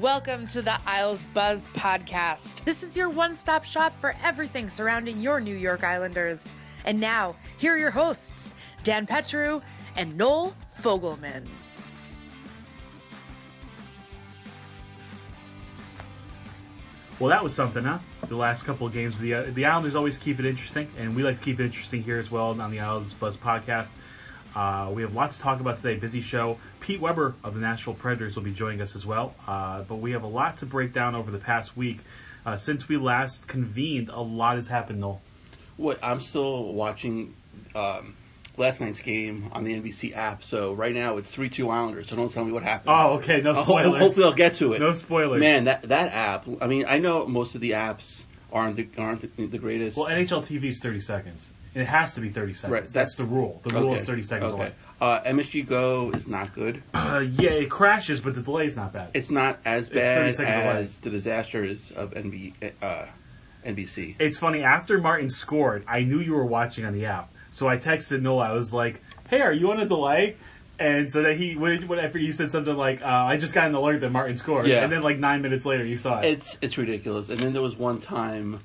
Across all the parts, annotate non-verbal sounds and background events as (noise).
Welcome to the Isles Buzz podcast. This is your one stop shop for everything surrounding your New York Islanders. And now, here are your hosts, Dan Petru and Noel Fogelman. Well, that was something, huh? The last couple of games, the uh, the Islanders always keep it interesting, and we like to keep it interesting here as well on the Isles Buzz podcast. Uh, we have lots to talk about today. Busy show. Pete Weber of the Nashville Predators will be joining us as well. Uh, but we have a lot to break down over the past week. Uh, since we last convened, a lot has happened, Noel. What I'm still watching um, last night's game on the NBC app. So right now it's three two Islanders. So don't tell me what happened. Oh, okay, no (laughs) spoilers. hopefully I'll get to it. No spoilers. Man, that that app. I mean, I know most of the apps aren't the, aren't the, the greatest. Well, NHL TV is 30 seconds. It has to be 30 seconds. Right, That's, that's- the rule. The rule Okay, is 30 seconds Okay. delay. Uh, MSG Go is not good. Uh, yeah, it crashes, but the delay is not bad. It's not as bad second delay. as the disasters of NB, uh, NBC. It's funny, after Martin scored, I knew you were watching on the app. So I texted Noel, I was like, hey, are you on a delay? And so that he, when- whenever you said something like, uh, I just got an alert that Martin scored. Yeah. And then like nine minutes later, you saw it. It's it's ridiculous. And then there was one time,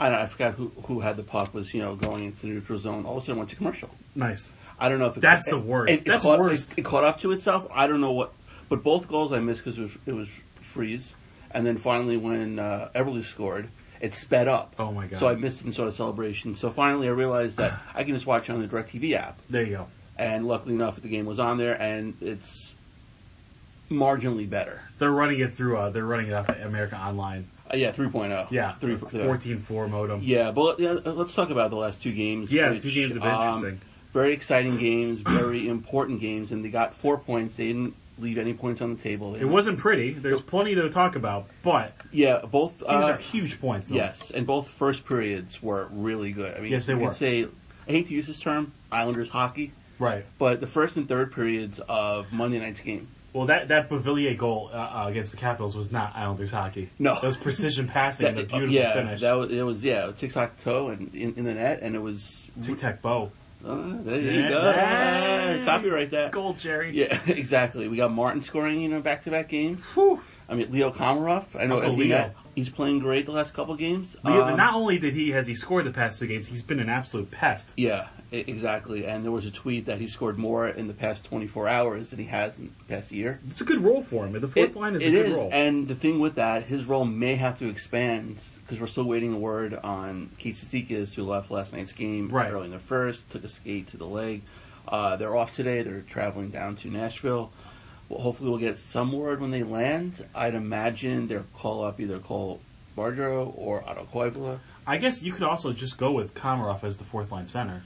I don't I forgot who who had the puck was you know going into the neutral zone. All of a sudden went to commercial. nice. I don't know if it, That's it, the worst. It, it That's caught, worst. It, caught up to itself. I don't know what, but both goals I missed because it was, it was freeze, and then finally when uh, Eberle scored, it sped up. Oh my God. So I missed it and saw the celebration. So finally I realized that (sighs) I can just watch it on the Directv app, There you go. and luckily enough, the game was on there, and it's marginally better. They're running it through, uh, they're running it off at America Online. Uh, yeah, 3.0. Yeah, 3, 14.4 modem. Yeah, but yeah, let's talk about the last two games. Yeah, which, two games of been um, interesting. Very exciting games, very (coughs) important games, and they got four points. They didn't leave any points on the table. It wasn't pretty. There's plenty to talk about, but Yeah, both. these uh, are huge points. though. Yes, and both first periods were really good. I mean, Yes, they were. Say, I hate to use this term, Islanders hockey, Right. but the first and third periods of Monday night's game. Well, that that Beauvillier goal uh, uh, against the Capitals was not Islanders hockey. No. it was precision passing and a (laughs) That- beautiful yeah, finish. that was it. Was yeah, tic tac toe and in, in the net, and it was. Tic tac bow. Uh, there you go. Hey. Copyright that. Goal, Jerry. Yeah, (laughs) exactly. We got Martin scoring, you know, back to back games. I mean, Leo Komarov. I know Uncle Leo. that- he's playing great the last couple games. Um, not only did he has he scored the past two games, he's been an absolute pest. Yeah, e- exactly. And there was a tweet that he scored more in the past 24 hours than he has in the past year. It's a good role for him. The fourth It- line is a good is, role. And the thing with that, his role may have to expand because we're still waiting a word on Cizikas, who left last night's game Right. early in the first, took a skate to the leg. Uh, they're off today. They're traveling down to Nashville. Hopefully, we'll get some word when they land. I'd imagine they'll call up either Cole Bardreau or Otto Koivula. I guess you could also just go with Komarov as the fourth line center.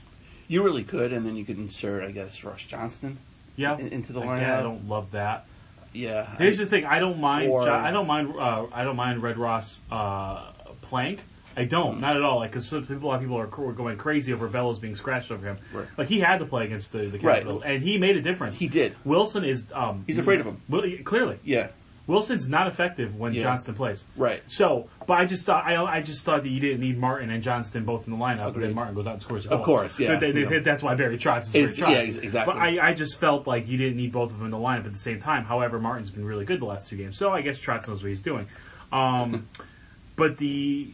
You really could, and then you could insert, I guess, Ross Johnston. Yeah, in- into the Again, lineup. I don't love that. Yeah. Here's the thing: I don't mind. Or- I don't mind. Uh, I don't mind Red Ross uh, playing. I don't, not at all. Like because a lot of people are going crazy over Bellows being scratched over him. Right. Like he had to play against the, the Right. Capitals, and he made a difference. He did. Wilson is. Um, He's afraid of him. Clearly, Yeah. Wilson's not effective when Yeah. Johnston plays. Right. So, but I just thought I, I just thought that you didn't need Martin and Johnston both in the lineup, but Agreed. then Martin goes out and scores. A Of goal. course, yeah. But they- they- Yeah. That's why Barry Trotz is It's- Barry yeah, Trotz. ex- exactly. But I, I just felt like you didn't need both of them in the lineup at the same time. However, Martin's been really good the last two games, so I guess Trotz knows what he's doing. Um, (laughs) but the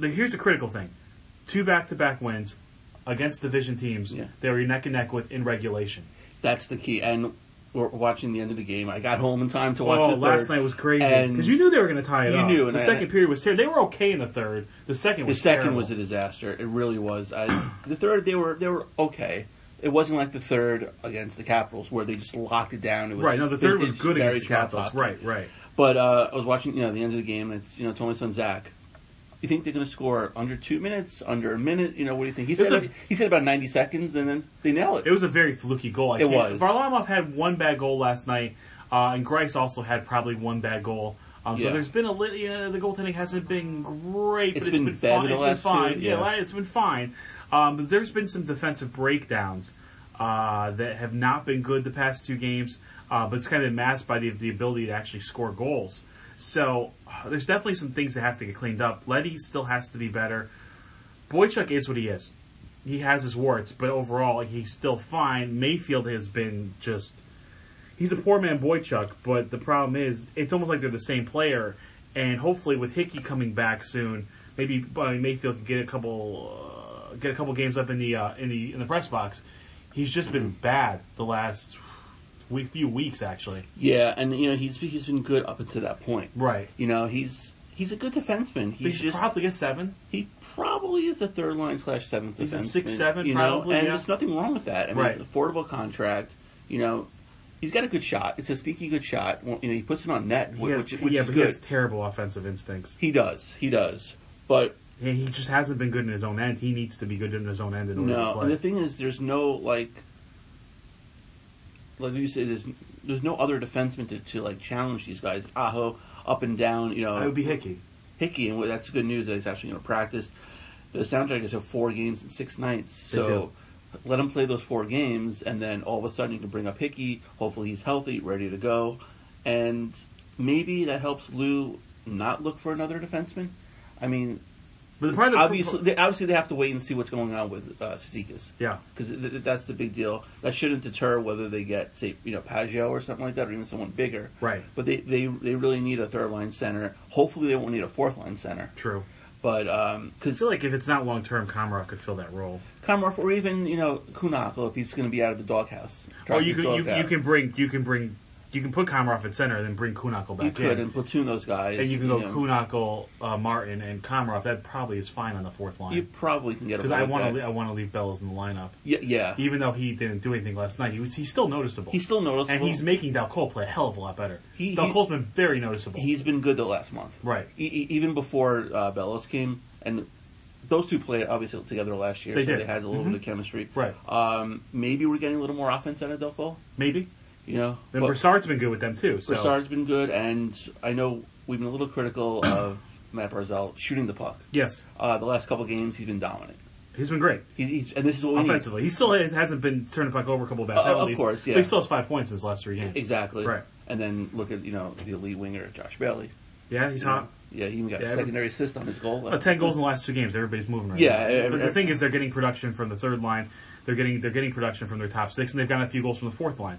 here's a critical thing: two back-to-back wins against division teams. Yeah. They were neck and neck with in regulation. That's the key. And we're watching the end of the game. I got home in time to watch oh, the third. last night was crazy because you knew they were going to tie it you up. knew, the I- second period was terrible. They were okay in the third. The second The was second terrible. was a disaster. It really was. I, the third, they were they were okay. It wasn't like the third against the Capitals where they just locked it down. It was right. No, the third was good against the Capitals. Right, right. But uh, I was watching, you know, the end of the game, and it's, you know, my son Zach, you think they're going to score under two minutes, under a minute? You know, what do you think? He said a- he said about ninety seconds, and then they nail it. It was a very fluky goal. I It was. Varlamov had one bad goal last night, uh, and Greiss also had probably one bad goal. Um, So Yeah. there's been a little. You know, the goaltending hasn't been great, but It's it's been been, fine. It's been fine. Yeah, yeah. it's been fine. Um, but there's been some defensive breakdowns uh, that have not been good the past two games, uh, but it's kind of masked by the, the ability to actually score goals. So there's definitely some things that have to get cleaned up. Leddy still has to be better. Boychuk is what he is. He has his warts, but overall he's still fine. Mayfield has been just he's a poor man Boychuk, but the problem is it's almost like they're the same player. And hopefully with Hickey coming back soon, maybe Mayfield can get a couple uh, get a couple games up in the uh, in the in the press box. He's just been bad the last week, few weeks actually. Yeah, and you know he's he's been good up until that point. Right. You know he's he's a good defenseman. He He's just probably get seven. he probably is a third line slash seventh He's a six, seven, you know, probably, and yeah. there's nothing wrong with that. I mean, Right. affordable contract. You know, he's got a good shot. It's a sneaky good shot. You know, he puts it on net, which, has, which yeah, is but he has terrible offensive instincts. He does. He does. But Yeah, he just hasn't been good in his own end. He needs to be good in his own end in order to no, play. and the thing is, there's no like, like you say, there's there's no other defenseman to, to like challenge these guys. Aho up and down. You know, That would be Hickey. Hickey, and that's good news that he's actually going to practice. The soundtrack is have four games in six nights, so let him play those four games, and then all of a sudden you can bring up Hickey. Hopefully he's healthy, ready to go, and maybe that helps Lou not look for another defenseman. I mean, But the part of the- obviously, they, obviously they have to wait and see what's going on with uh. Yeah. because th- th- that's the big deal. That shouldn't deter whether they get, say, you know, Pageau or something like that, or even someone bigger. Right. But they, they, they really need a third line center. Hopefully, they won't need a fourth line center. True. But because I feel like if it's not long term, Komarov could fill that role. Komarov or even you know Kuhnhackl if he's going to be out of the doghouse. Or Oh, you can you, you can bring you can bring you can put Komarov at center and then bring Kuhnhackl back you could in. and platoon those guys. and you can go know. Kuhnhackl, uh, Martin, and Komarov. That probably is fine on the fourth line. You probably can get because I want to I want to leave Bellows in the lineup. Yeah, yeah. Even though he didn't do anything last night, he was, he's still noticeable. He's still noticeable. and he's making Dal Colle play a hell of a lot better. He- Dal he- Cole's been very noticeable. He's been good the last month. Right. E- e- even before uh, Bellows came, and those two played obviously together last year, They so did. they had a little Mhm. bit of chemistry. Right. Um, maybe we're getting a little more offense out of Delfo. Maybe. You know, And But Brassard's been good with them too. So. Brassard's been good, and I know we've been a little critical of (clears throat) Matt Barzal shooting the puck. Yes. Uh, the last couple games, he's been dominant. He's been great. He, he's, and this is what we need. Offensively, he still has- hasn't been turning the puck over a couple of bad Uh, of course, yeah. But he still has five points in his last three games. Exactly. Right. And then look at you know the elite winger Josh Bailey. Yeah, he's You know, hot. Yeah, he even got Yeah, a secondary assist on his goal. Uh, ten goals in the last two games. Everybody's moving right Yeah, every- but the thing is, they're getting production from the third line. They're getting they're getting production from their top six, and they've gotten a few goals from the fourth line.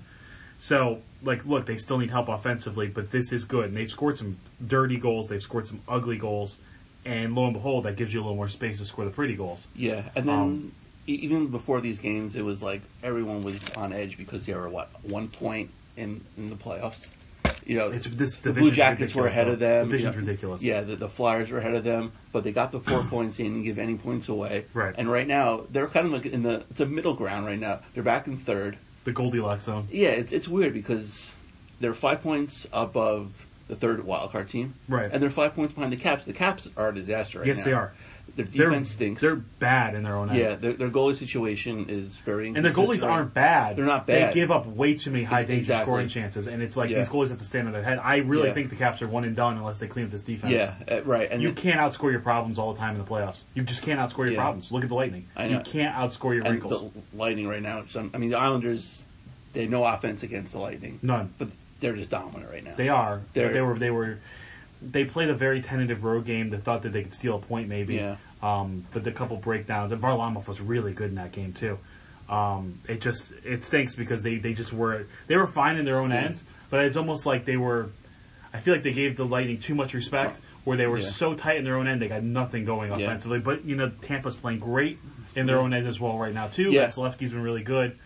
So, like, look, they still need help offensively, but this is good. And they've scored some dirty goals. They've scored some ugly goals, and lo and behold, that gives you a little more space to score the pretty goals. Yeah, and then Um, e- even before these games, it was like everyone was on edge because they were what one point in in the playoffs. You know, It's- this the Blue Jackets were ahead though. of them. Division's you know. ridiculous. Yeah, the, the Flyers were ahead of them, but they got the four (clears throat) points. They didn't give any points away. Right. And right now, they're kind of like in the it's a middle ground right now. They're back in third. The Goldilocks zone. Yeah, it's it's weird because they're five points above the third wild card team. Right. And they're five points behind the Caps. The Caps are a disaster right yes, now. they are. Their They're- defense stinks. They're bad in their own end. yeah, their, their goalie situation is very. And their goalies aren't bad. They're not bad. They give up way too many high danger Exactly. scoring chances, and it's like Yeah. these goalies have to stand on their head. I really Yeah. think the Caps are one and done unless they clean up this defense. Yeah, uh, right. And you the- can't outscore your problems all the time in the playoffs. You just can't outscore your Yeah. problems. Look at the Lightning. I know. You can't outscore your and wrinkles. the Lightning right now. Some, I mean, the Islanders, they have no offense against the Lightning. None. But they're just dominant right now. They are. They're- they were. They were. They played a very tentative road game. They thought that they could steal a point, maybe. Yeah. Um, but the couple breakdowns, and Varlamov was really good in that game too. Um, it just it stinks because they, they just were they were fine in their own Yeah. ends, but it's almost like they were. I feel like they gave the Lightning too much respect, where they were Yeah. so tight in their own end they got nothing going Yeah. offensively. But you know Tampa's playing great in their Yeah. own end as well right now too. Yeah. Vasilevskiy's been really good.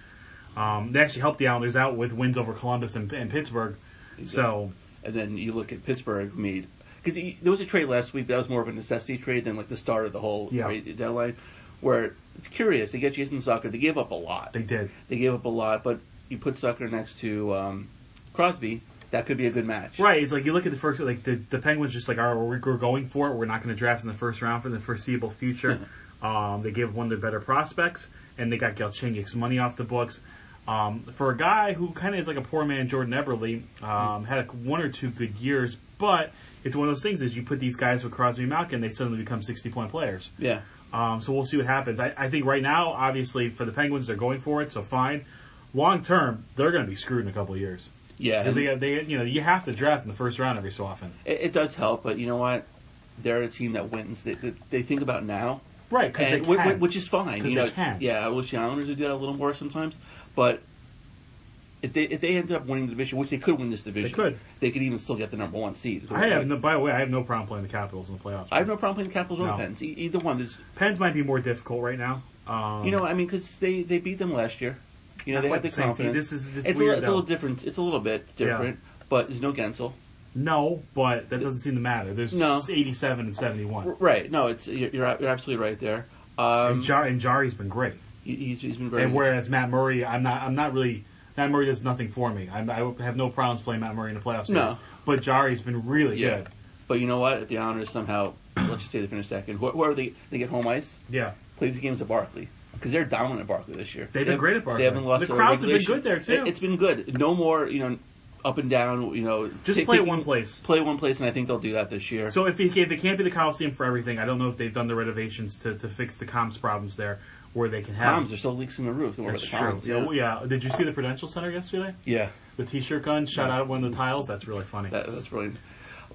Um, they actually helped the Islanders out with wins over Columbus and, and Pittsburgh. So and then you look at Pittsburgh made because there was a trade last week that was more of a necessity trade than like the start of the whole Yeah. trade deadline. Where it's curious, they get Jason Zucker. They gave up a lot. they did. They gave up a lot, but you put Zucker next to um, Crosby, that could be a good match. Right. It's like you look at the first, like the, the Penguins just like, all right, we're, we're going for it. We're not going to draft in the first round for the foreseeable future. (laughs) um, they gave one of their better prospects, and they got Galchenyuk's money off the books. Um, for a guy who kind of is like a poor man, Jordan Eberle, um, had a, one or two good years, but it's one of those things is you put these guys with Crosby and Malkin, they suddenly become 60 point players. Yeah. Um, so we'll see what happens. I, I think right now, obviously, for the Penguins, they're going for it, so fine. Long term, they're going to be screwed in a couple of years. Yeah. Because they, they, you know, you have to draft in the first round every so often. It, it does help, but you know what? They're a team that wins. They, they, think about now, Right, 'cause and can. which is fine. you know. Yeah, I wish the Islanders would do that a little more sometimes. But if they if they ended up winning the division, which they could win this division, They could. They could even still get the number one seed. I have no, by the way, I have no problem playing the Capitals in the playoffs. I have no problem playing the Capitals or No. the Pens. E- either one. There's, Pens might be more difficult right now. Um, you know, I mean, because they, they beat them last year. You know, they have the the confidence. This is- this it's, weird, a, it's a little different. It's a little bit different, but there's no Guentzel. no, but that doesn't seem to matter. There's No. 87 and 71. Right? No, it's you're you're, you're absolutely right there. Um, and, Jar- and Jarry's been great. He- he's, he's been very. And whereas Matt Murray, I'm not. I'm not really. Matt Murray does nothing for me. I'm, I have no problems playing Matt Murray in the playoffs. No. but Jarry's been really yeah. good. But you know what? If the Islanders somehow, let's just say they finish second, wh- whoever they they get home ice, Yeah, play these games at Barkley because they're dominant at Barkley this year. They've been They- great at Barclay. They haven't lost. The crowds have been good there, too. It, has been good. No more, you know, up and down. You know, Just take- play taking- one place. Play one place, and I think they'll do that this year. So if if it can't be the Coliseum for everything, I don't know if they've done the renovations to, to fix the comms problems there, where they can have. Comms, there's still leaks in the roof. That's about true. the comms, yeah. yeah. Did you see the Prudential Center yesterday? yeah, The T-shirt gun shot Yeah. out one of the tiles. That's really funny. that, that's brilliant.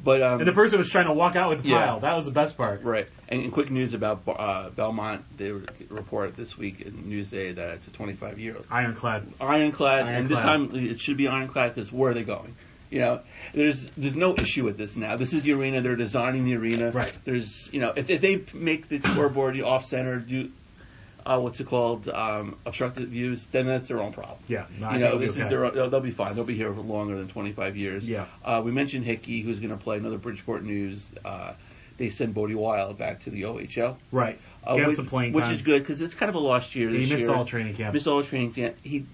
But um, and the person was trying to walk out with the Yeah. tile. That was the best part. Right. And, and quick news about uh, Belmont. They re- reported this week in Newsday that it's a 25 year old. Ironclad. ironclad, and this time it should be ironclad because where are they going? You know, there's there's no issue with this now. This is the arena. They're designing the arena. Right. There's you know if, if they make the scoreboard off center, do uh, what's it called um, obstructed views, then that's their own problem. Yeah, no, you know this is their they'll, they'll be fine. They'll be here for longer than 25 years. Yeah. Uh, we mentioned Hickey, who's going to play another Bridgeport news. Uh, they send Bode Wilde back to the OHL. Right. Uh, which, some playing which time. is good because it's kind of a lost year. He missed year. all training camp. Missed all training camp. He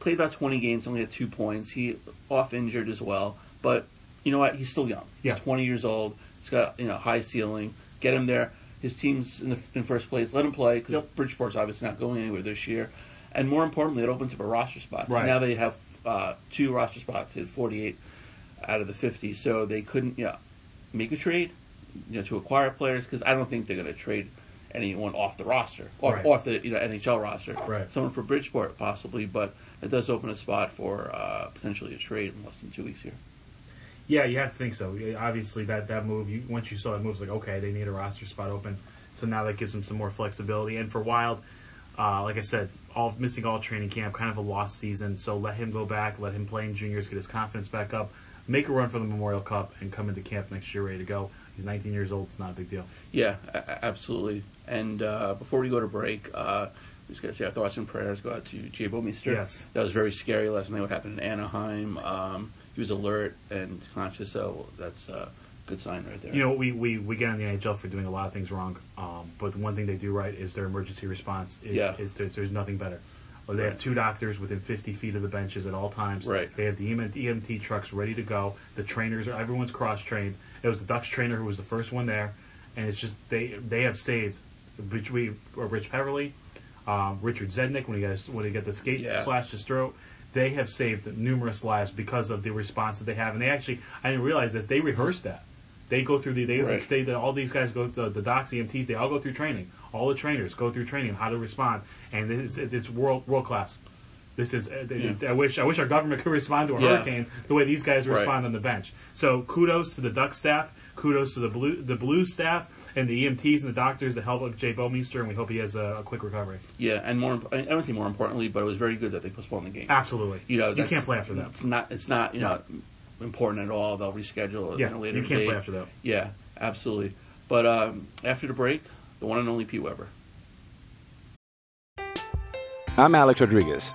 played about 20 games, only had two points. He off injured as well, but you know what? He's still young. Yeah. He's 20 years old. He's got you know high ceiling. Get him there. His team's in the in first place. Let him play because Yep. Bridgeport's obviously not going anywhere this year. And more importantly, it opens up a roster spot. Right. Now they have uh, two roster spots at 48 out of the 50, so they couldn't yeah make a trade you know to acquire players because I don't think they're going to trade anyone off the roster or Right. off the you know NHL roster. Right. Someone for Bridgeport possibly, but it does open a spot for uh, potentially a trade in less than two weeks here. Yeah, you have to think so. Obviously, that that move. You, once you saw that move, it's like okay, they need a roster spot open. So now that gives them some more flexibility. And for Wilde, uh, like I said, all missing all training camp, kind of a lost season. So let him go back, let him play in juniors, get his confidence back up, make a run for the Memorial Cup, and come into camp next year ready to go. He's 19 years old. It's not a big deal. Yeah, absolutely. And uh, before we go to break, uh, we just got to say our thoughts and prayers go out to Jay Bouwmeester. Yes. That was very scary last night. What happened in Anaheim? Um, he was alert and conscious. So that's a good sign right there. You know, we, we, we get on the NHL for doing a lot of things wrong, um, but the one thing they do right is their emergency response. Is, Yeah. is there's, there's nothing better. Well, they have two doctors within 50 feet of the benches at all times. Right. They have the EMT, EMT trucks ready to go. The trainers are everyone's cross trained. It was the Ducks trainer who was the first one there, and it's just they they have saved between Rich Peverley, um, Richard Zednik when he got when he got the skate Yeah. slashed his throat. They have saved numerous lives because of the response that they have, and they actually I didn't realize this. They rehearse that. They go through the they, Right. they the, all these guys go the, the docs EMTs they all go through training. All the trainers go through training on how to respond, and it's it's world world class. This is uh, Yeah. I wish I wish our government could respond to a Yeah. hurricane the way these guys Right. respond on the bench. So kudos to the Duck staff, kudos to the blue the Blues staff, and the EMTs and the doctors that help out Jay Bouwmeester, and we hope he has a, a quick recovery. Yeah, and more. I don't say more importantly, but it was very good that they postponed the game. Absolutely, You know, you can't play after that. It's not. It's not. You know, important at all. They'll reschedule it Yeah, in a later you can't date. play after that. Yeah, absolutely. But um, after the break, the one and only Pete Weber. I'm Alex Rodriguez.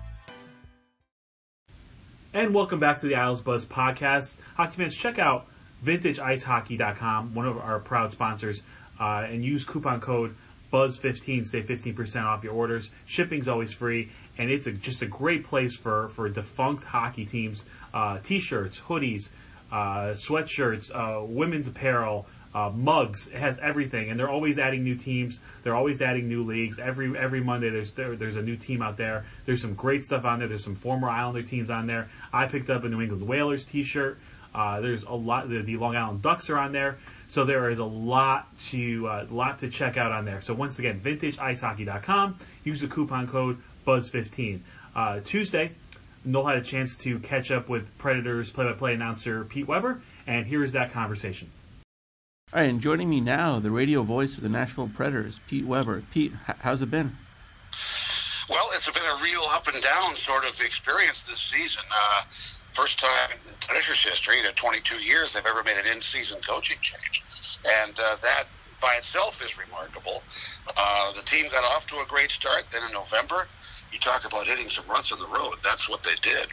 And welcome back to the Isles Buzz podcast. Hockey fans, check out vintageicehockey.com, one of our proud sponsors, uh, and use coupon code BUZZ15, save 15% off your orders. Shipping's always free, and it's a, just a great place for, for defunct hockey teams. Uh, t-shirts, hoodies, uh, sweatshirts, uh, women's apparel, uh, mugs. It has everything, and they're always adding new teams. They're always adding new leagues. Every every Monday, there's there, there's a new team out there. There's some great stuff on there. There's some former Islander teams on there. I picked up a New England Whalers T-shirt. Uh, there's a lot. The, the Long Island Ducks are on there. So there is a lot to uh, lot to check out on there. So once again, VintageIceHockey.com. Use the coupon code Buzz15. Uh, Tuesday, Noel had a chance to catch up with Predators play-by-play announcer Pete Weber, and here's that conversation. All right, and joining me now, the radio voice of the Nashville Predators, Pete Weber. Pete, how's it been? Well, it's been a real up and down sort of experience this season. Uh, first time in Predators history, in 22 years, they've ever made an in-season coaching change, and uh, that by itself is remarkable. Uh, the team got off to a great start. Then in November, you talk about hitting some ruts on the road. That's what they did.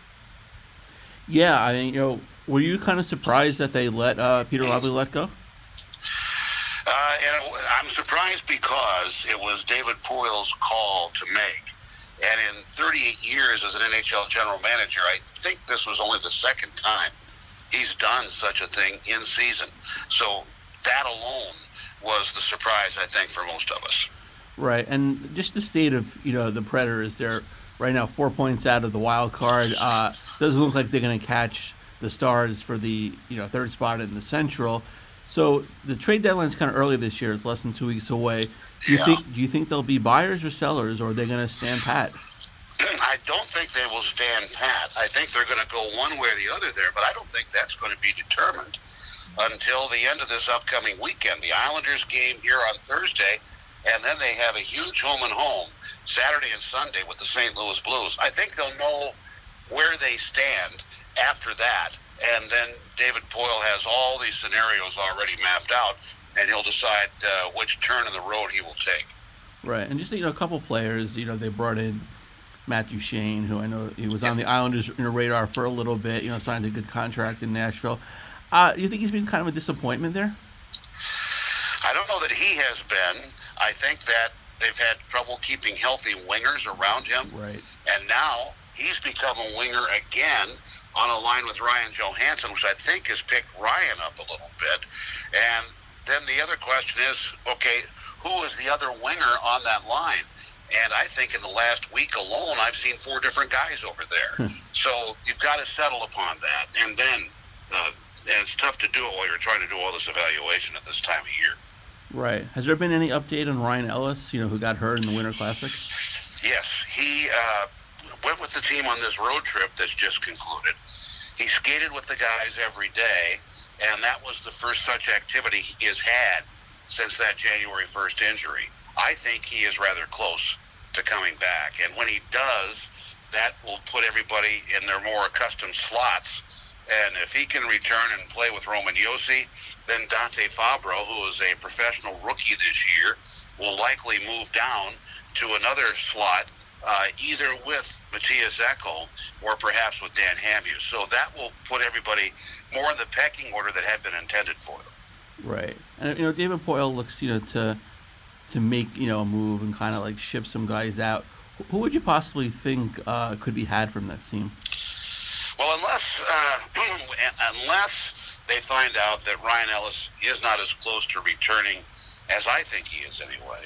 Yeah, I mean, you know, were you kind of surprised that they let uh, Peter Lovely let go? Uh, and I'm surprised because it was David Poile's call to make. And in 38 years as an NHL general manager, I think this was only the second time he's done such a thing in season. So that alone was the surprise, I think, for most of us. Right, and just the state of you know the Predators, they're right now four points out of the wild card. Uh, doesn't look like they're going to catch the Stars for the you know third spot in the Central. So the trade deadline is kind of early this year. It's less than two weeks away. Do you Yeah. think do you think they'll be buyers or sellers, or are they going to stand pat? I don't think they will stand pat. I think they're going to go one way or the other there, but I don't think that's going to be determined until the end of this upcoming weekend. The Islanders game here on Thursday, and then they have a huge home and home Saturday and Sunday with the St. Louis Blues. I think they'll know where they stand after that, and then David Poile has all these scenarios already mapped out, and he'll decide uh, which turn in the road he will take. Right, and just you know a couple players. You know they brought in Matt Duchene, who I know he was on the Islanders you know, radar for a little bit. You know, signed a good contract in Nashville. Uh, you think he's been kind of a disappointment there? I don't know that he has been. I think that they've had trouble keeping healthy wingers around him. Right. And now he's become a winger again on a line with Ryan Johansen, which I think has picked Ryan up a little bit. And then the other question is, okay, who is the other winger on that line? And I think in the last week alone, I've seen four different guys over there. so you've got to settle upon that. And then, uh, and it's tough to do it while you're trying to do all this evaluation at this time of year. Right. Has there been any update on Ryan Ellis? You know, who got hurt in the Winter Classic? Yes, he uh, went with the team on this road trip that's just concluded. He skated with the guys every day, and that was the first such activity he has had since that January 1st injury. I think he is rather close to coming back, and when he does, that will put everybody in their more accustomed slots. And if he can return and play with Roman Josi, then Dante Fabbro, who is a professional rookie this year, will likely move down to another slot, uh, either with Mattias Ekholm or perhaps with Dan Hamhuis. So that will put everybody more in the pecking order that had been intended for them. Right, and you know David Poile looks you know to to make you know a move and kind of like ship some guys out. Who would you possibly think uh, could be had from that team? Well, unless uh, (clears throat) unless they find out that Ryan Ellis is not as close to returning as I think he is anyway,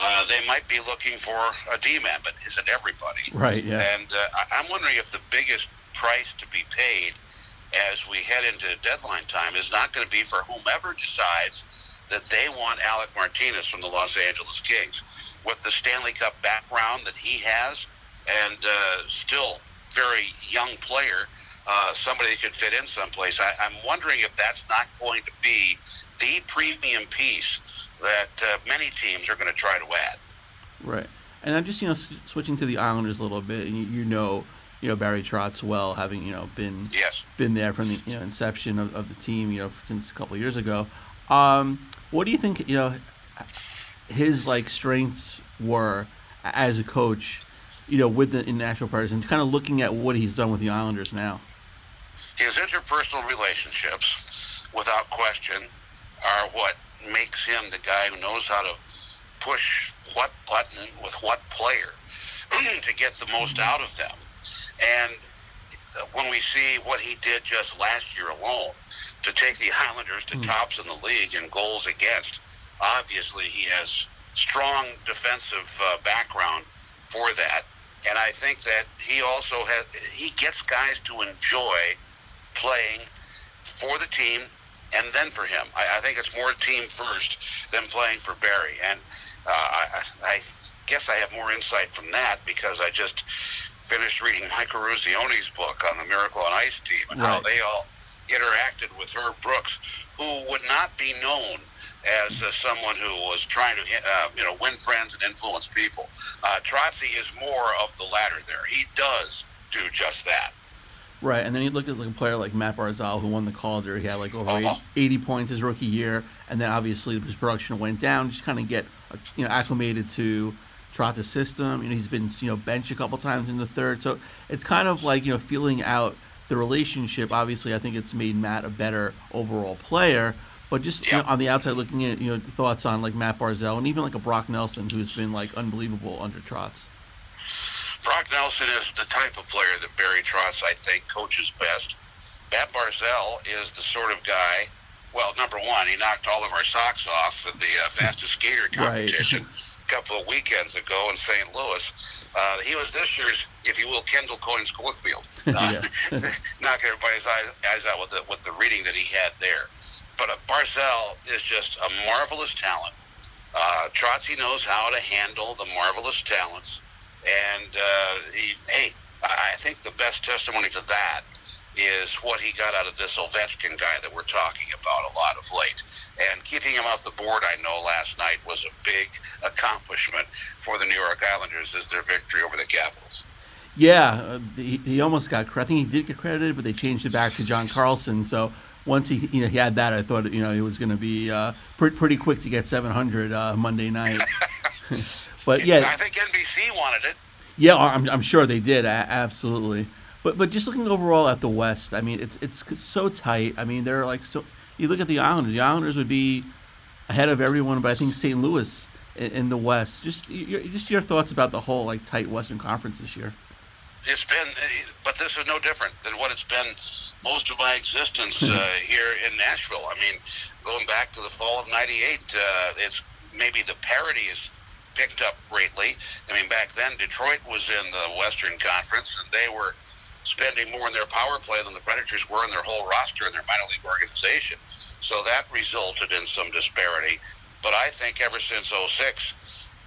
uh, they might be looking for a D-man, but isn't everybody? Right. Yeah. And uh, I'm wondering if the biggest price to be paid as we head into deadline time is not going to be for whomever decides that they want Alec Martinez from the Los Angeles Kings. With the Stanley Cup background that he has, and uh, still very young player, uh, somebody could fit in someplace. I, I'm wondering if that's not going to be the premium piece that uh, many teams are going to try to add. Right. And I'm just you know s- switching to the Islanders a little bit, and you, you know you know Barry Trotz well, having you know been yes. been there from the you know inception of, of the team, you know since a couple of years ago. Um, what do you think you know his like strengths were as a coach, you know, with the international players, and kind of looking at what he's done with the Islanders now? His interpersonal relationships, without question, are what makes him the guy who knows how to push what button with what player (clears throat) to get the most mm-hmm. out of them. And uh, when we see what he did just last year alone to take the Islanders to mm. tops in the league in goals against, obviously he has strong defensive uh, background for that. And I think that he also has he gets guys to enjoy playing for the team and then for him. I, I think it's more team first than playing for Barry. And uh, I, I guess I have more insight from that because I just finished reading Mike Eruzione's book on the Miracle on Ice team and how they all interacted with Herb Brooks, who would not be known as uh, someone who was trying to, uh, you know, win friends and influence people. Uh, Trotzy is more of the latter there. He does do just that. Right, and then you look at like a player like Matt Barzal, who won the Calder. He had like over Uh-huh. 80 points his rookie year, and then obviously his production went down. Just kind of get uh, you know acclimated to Trotta's system. You know, he's been you know benched a couple times in the third, so it's kind of like you know feeling out the relationship. Obviously, I think it's made Matt a better overall player. But just you know, on the outside looking at, you know, thoughts on like Matt Barzal and even like a Brock Nelson, who's been like unbelievable under Trotz. Brock Nelson is the type of player that Barry Trotz, I think, coaches best. Matt Barzal is the sort of guy. Well, number one, he knocked all of our socks off at the uh, fastest skater competition a (laughs) couple of weekends ago in St. Louis. Uh, he was this year's, if you will, Kendall Coyne Schofield, (laughs) uh, (laughs) knocking everybody's eyes, eyes out with the with the reading that he had there. But uh, Barzal is just a marvelous talent. Uh, Trotzy knows how to handle the marvelous talents, and uh, he, hey, I think the best testimony to that is what he got out of this Ovechkin guy that we're talking about a lot of late. And keeping him off the board, I know last night was a big accomplishment for the New York Islanders as their victory over the Capitals. Yeah, uh, he, he almost got. I think he did get credited, but they changed it back to John Carlson. So once he, you know, he had that, I thought, you know, it was going to be uh, pretty pretty quick to get 700 uh, Monday night. (laughs) (laughs) but yeah, I think NBC wanted it. yeah, I'm, I'm sure they did. Absolutely. But but just looking overall at the West, I mean, it's it's so tight. I mean, they're like so. You look at the Islanders. The Islanders would be ahead of everyone, but I think St. Louis in, in the West. Just your, just your thoughts about the whole like tight Western Conference this year. It's been, but this is no different than what it's been most of my existence (laughs) uh, here in Nashville. I mean, going back to the fall of '98, uh, it's maybe the parity is picked up greatly. I mean, back then Detroit was in the Western Conference, and they were spending more in their power play than the Predators were in their whole roster in their minor league organization. So that resulted in some disparity. But I think ever since '06,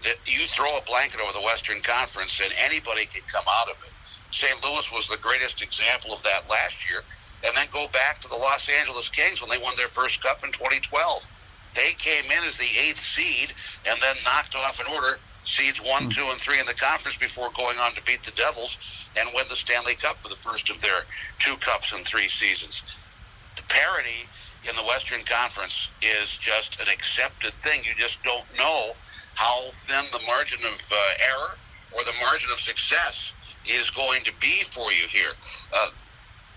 that you throw a blanket over the Western Conference and anybody can come out of it. St. Louis was the greatest example of that last year and then go back to the Los Angeles Kings when they won their first cup in 2012. They came in as the eighth seed and then knocked off an order seeds one, two, and three in the conference before going on to beat the Devils and win the Stanley Cup for the first of their two cups in three seasons. The parity in the Western Conference is just an accepted thing. You just don't know how thin the margin of uh, error or the margin of success is going to be for you here. Uh,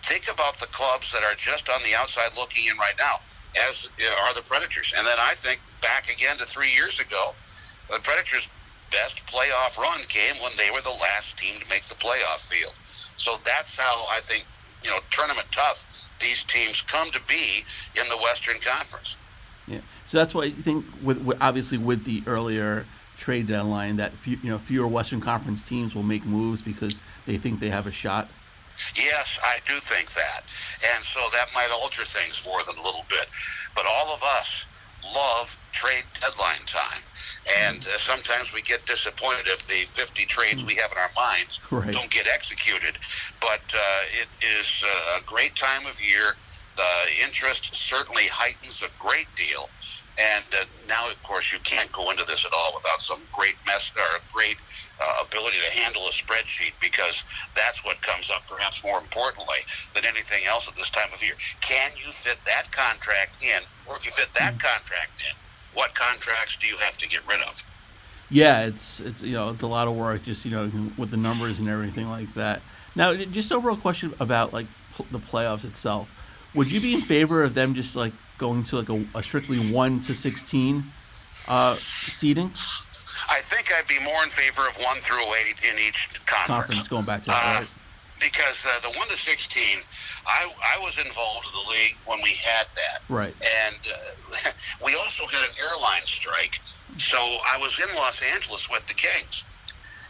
think about the clubs that are just on the outside looking in right now, as uh, are the Predators. And then I think back again to three years ago, the Predators' best playoff run came when they were the last team to make the playoff field. So that's how I think, you know, tournament tough these teams come to be in the Western Conference. Yeah. So that's why I think, with, with obviously with the earlier trade deadline, that few, you know fewer Western Conference teams will make moves because they think they have a shot. Yes, I do think that, and so that might alter things for them a little bit. But all of us love trade deadline time. And uh, sometimes we get disappointed if the 50 trades we have in our minds right. don't get executed. But uh, it is uh, a great time of year. The interest certainly heightens a great deal. And uh, now, of course, you can't go into this at all without some great mess or great uh, ability to handle a spreadsheet because that's what comes up, perhaps more importantly than anything else at this time of year. Can you fit that contract in? Or if you fit that contract in, what contracts do you have to get rid of? Yeah, it's it's you know it's a lot of work just you know with the numbers and everything like that. Now, just overall question about like the playoffs itself. Would you be in favor of them just like going to like a, a strictly one to sixteen uh, seeding? I think I'd be more in favor of one through eight in each conference. Conference going back to that, Uh, right? because uh, the one to sixteen, I I was involved in the league when we had that, Right. and uh, (laughs) we also had an airline strike. So I was in Los Angeles with the Kings,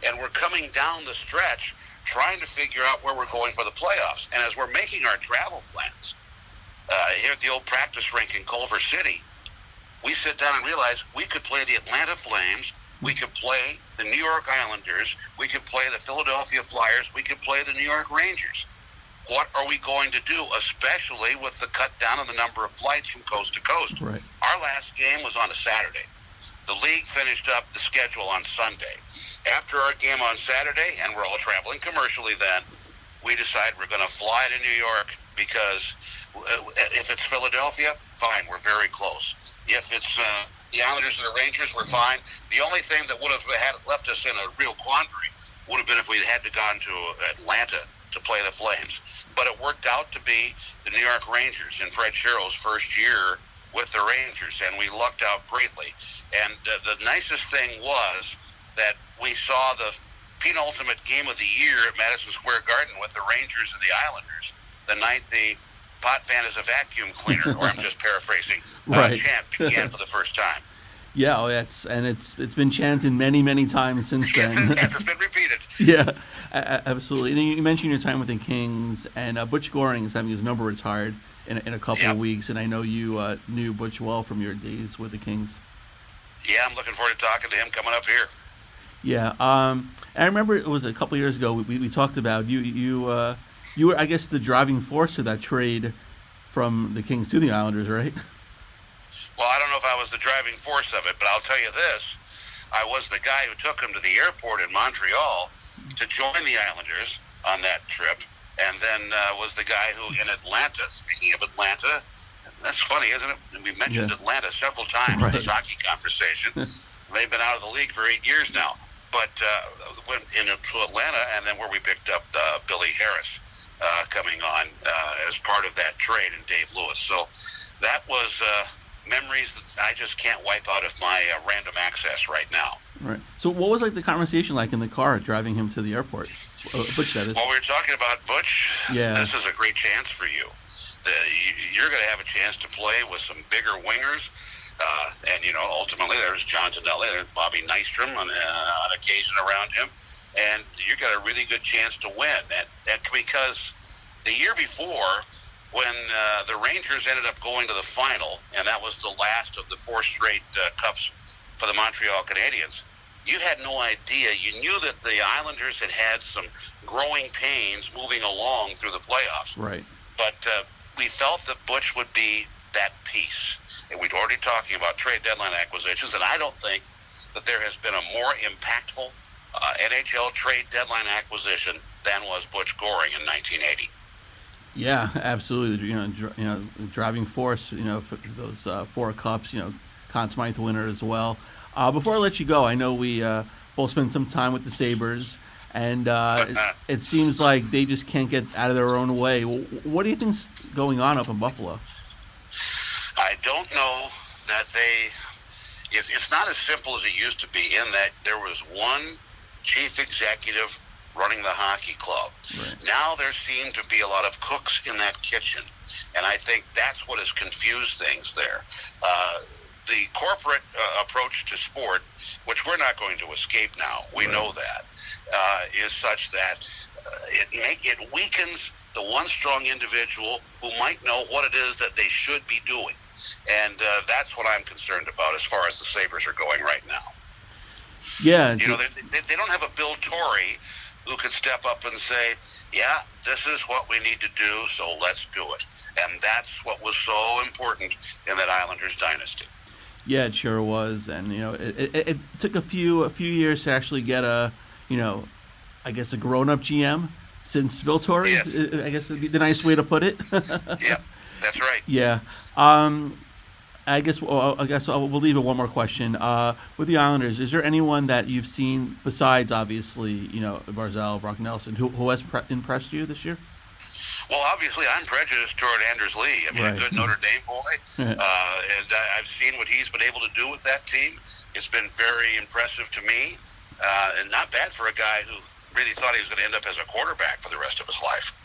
and we're coming down the stretch trying to figure out where we're going for the playoffs. And as we're making our travel plans uh, here at the old practice rink in Culver City, we sit down and realize we could play the Atlanta Flames, we could play the New York Islanders, we could play the Philadelphia Flyers, we could play the New York Rangers. What are we going to do, especially with the cut down on the number of flights from coast to coast? Right. Our last game was on a Saturday. The league finished up the schedule on Sunday. After our game on Saturday, and we're all traveling commercially then, we decide we're going to fly to New York because uh, if it's Philadelphia, fine, we're very close. If it's uh, the Islanders and the Rangers, we're fine. The only thing that would have had left us in a real quandary would have been if we had to gone to Atlanta to play the Flames. But it worked out to be the New York Rangers in Fred Shero's first year with the Rangers, and we lucked out greatly. And uh, the nicest thing was that we saw the penultimate game of the year at Madison Square Garden with the Rangers and the Islanders the night the Potvin is a vacuum cleaner, or I'm just (laughs) paraphrasing, uh, Right. chant began for the first time. Yeah, oh, that's and it's it's been chanted many many times since (laughs) then. It's been repeated. (laughs) yeah, absolutely. And you mentioned your time with the Kings, and uh, Butch Goring is having his number retired in, a- in a couple of weeks, and I know you uh, knew Butch well from your days with the Kings. Yeah, I'm looking forward to talking to him coming up here. Yeah, um, I remember it was a couple years ago. We, we talked about you you uh, you were I guess the driving force of that trade from the Kings to the Islanders, right? (laughs) Well, I don't know if I was the driving force of it, but I'll tell you this. I was the guy who took him to the airport in Montreal to join the Islanders on that trip, and then uh, was the guy who in Atlanta, speaking of Atlanta, that's funny, isn't it? We mentioned Yeah. Atlanta several times in this hockey conversation. (laughs) They've been out of the league for eight years now. But uh, went into Atlanta, and then where we picked up uh, Billy Harris uh, coming on uh, as part of that trade, and Dave Lewis. So that was uh, memories that I just can't wipe out of my uh, random access right now. Right. So what was like the conversation like in the car driving him to the airport? Uh, Butch that is. While we were talking about Butch, Yeah. this is a great chance for you. The, you- you're going to have a chance to play with some bigger wingers. Uh, and, you know, ultimately there's John Tonelli, there's Bobby Nystrom on, uh, on occasion around him. And you got a really good chance to win. And, and because the year before, when uh, the Rangers ended up going to the final, and that was the last of the four straight uh, cups for the Montreal Canadiens, you had no idea. You knew that the Islanders had had some growing pains moving along through the playoffs. Right. but uh, we felt that Butch would be that piece. And we'd already talking about trade deadline acquisitions, and I don't think that there has been a more impactful uh, NHL trade deadline acquisition than was Butch Goring in 1980. Yeah, absolutely. You know, dr- you know, driving force. You know, for those uh, four cups. You know, Conn Smythe winner as well. Uh, before I let you go, I know we uh, both spent some time with the Sabres, and uh, it, (laughs) it seems like they just can't get out of their own way. What do you think's going on up in Buffalo? I don't know that they. It's, it's not as simple as it used to be. In that there was one chief executive running the hockey club. Right. Now there seem to be a lot of cooks in that kitchen, and I think that's what has confused things there. Uh, the corporate uh, approach to sport, which we're not going to escape now, we right. know that, uh, is such that uh, it make, it weakens the one strong individual who might know what it is that they should be doing, and uh, that's what I'm concerned about as far as the Sabres are going right now. Yeah, you know they, they, they don't have a Bill Torrey who can step up and say, yeah, this is what we need to do, so let's do it. And that's what was so important in that Islanders dynasty. Yeah, it sure was, and you know, it, it, it took a few a few years to actually get a, you know, I guess a grown up GM since Bill Torrey. Yes. I guess would be the nice way to put it. (laughs) yeah, that's right. Yeah. Um, I guess well, I guess we'll leave it one more question. Uh, with the Islanders, is there anyone that you've seen besides obviously you know Barzal, Brock Nelson, who, who has pre- impressed you this year? Well, obviously, I'm prejudiced toward Anders Lee. I mean, right. a good Notre Dame boy, uh, and I've seen what he's been able to do with that team. It's been very impressive to me, uh, and not bad for a guy who really thought he was going to end up as a quarterback for the rest of his life.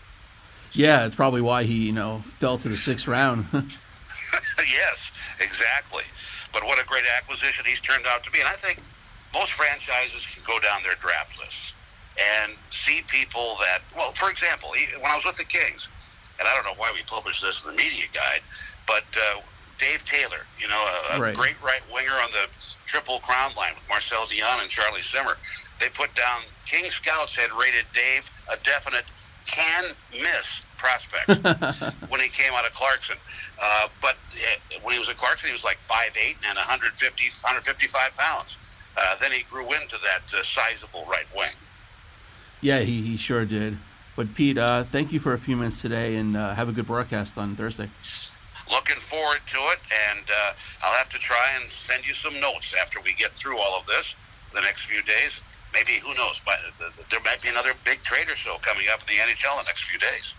Yeah, it's probably why he, you know, fell to the sixth round. (laughs) (laughs) yes, exactly. But what a great acquisition he's turned out to be. And I think most franchises can go down their draft lists and see people that, well, for example, when I was with the Kings, and I don't know why we published this in the media guide, but uh, Dave Taylor, you know, a, a right. great right winger on the triple crown line with Marcel Dionne and Charlie Simmer. They put down, King Scouts had rated Dave a definite can miss prospect (laughs) when he came out of Clarkson. Uh, but uh, when he was at Clarkson, he was like 5'8 and 150, 155 pounds. Uh, then he grew into that uh, sizable right wing. Yeah, he, he sure did. But Pete, uh, thank you for a few minutes today, and uh, have a good broadcast on Thursday. Looking forward to it, and I'll have to try and send you some notes after we get through all of this the next few days maybe who knows? But there might be another big trade or so coming up in the NHL in the next few days.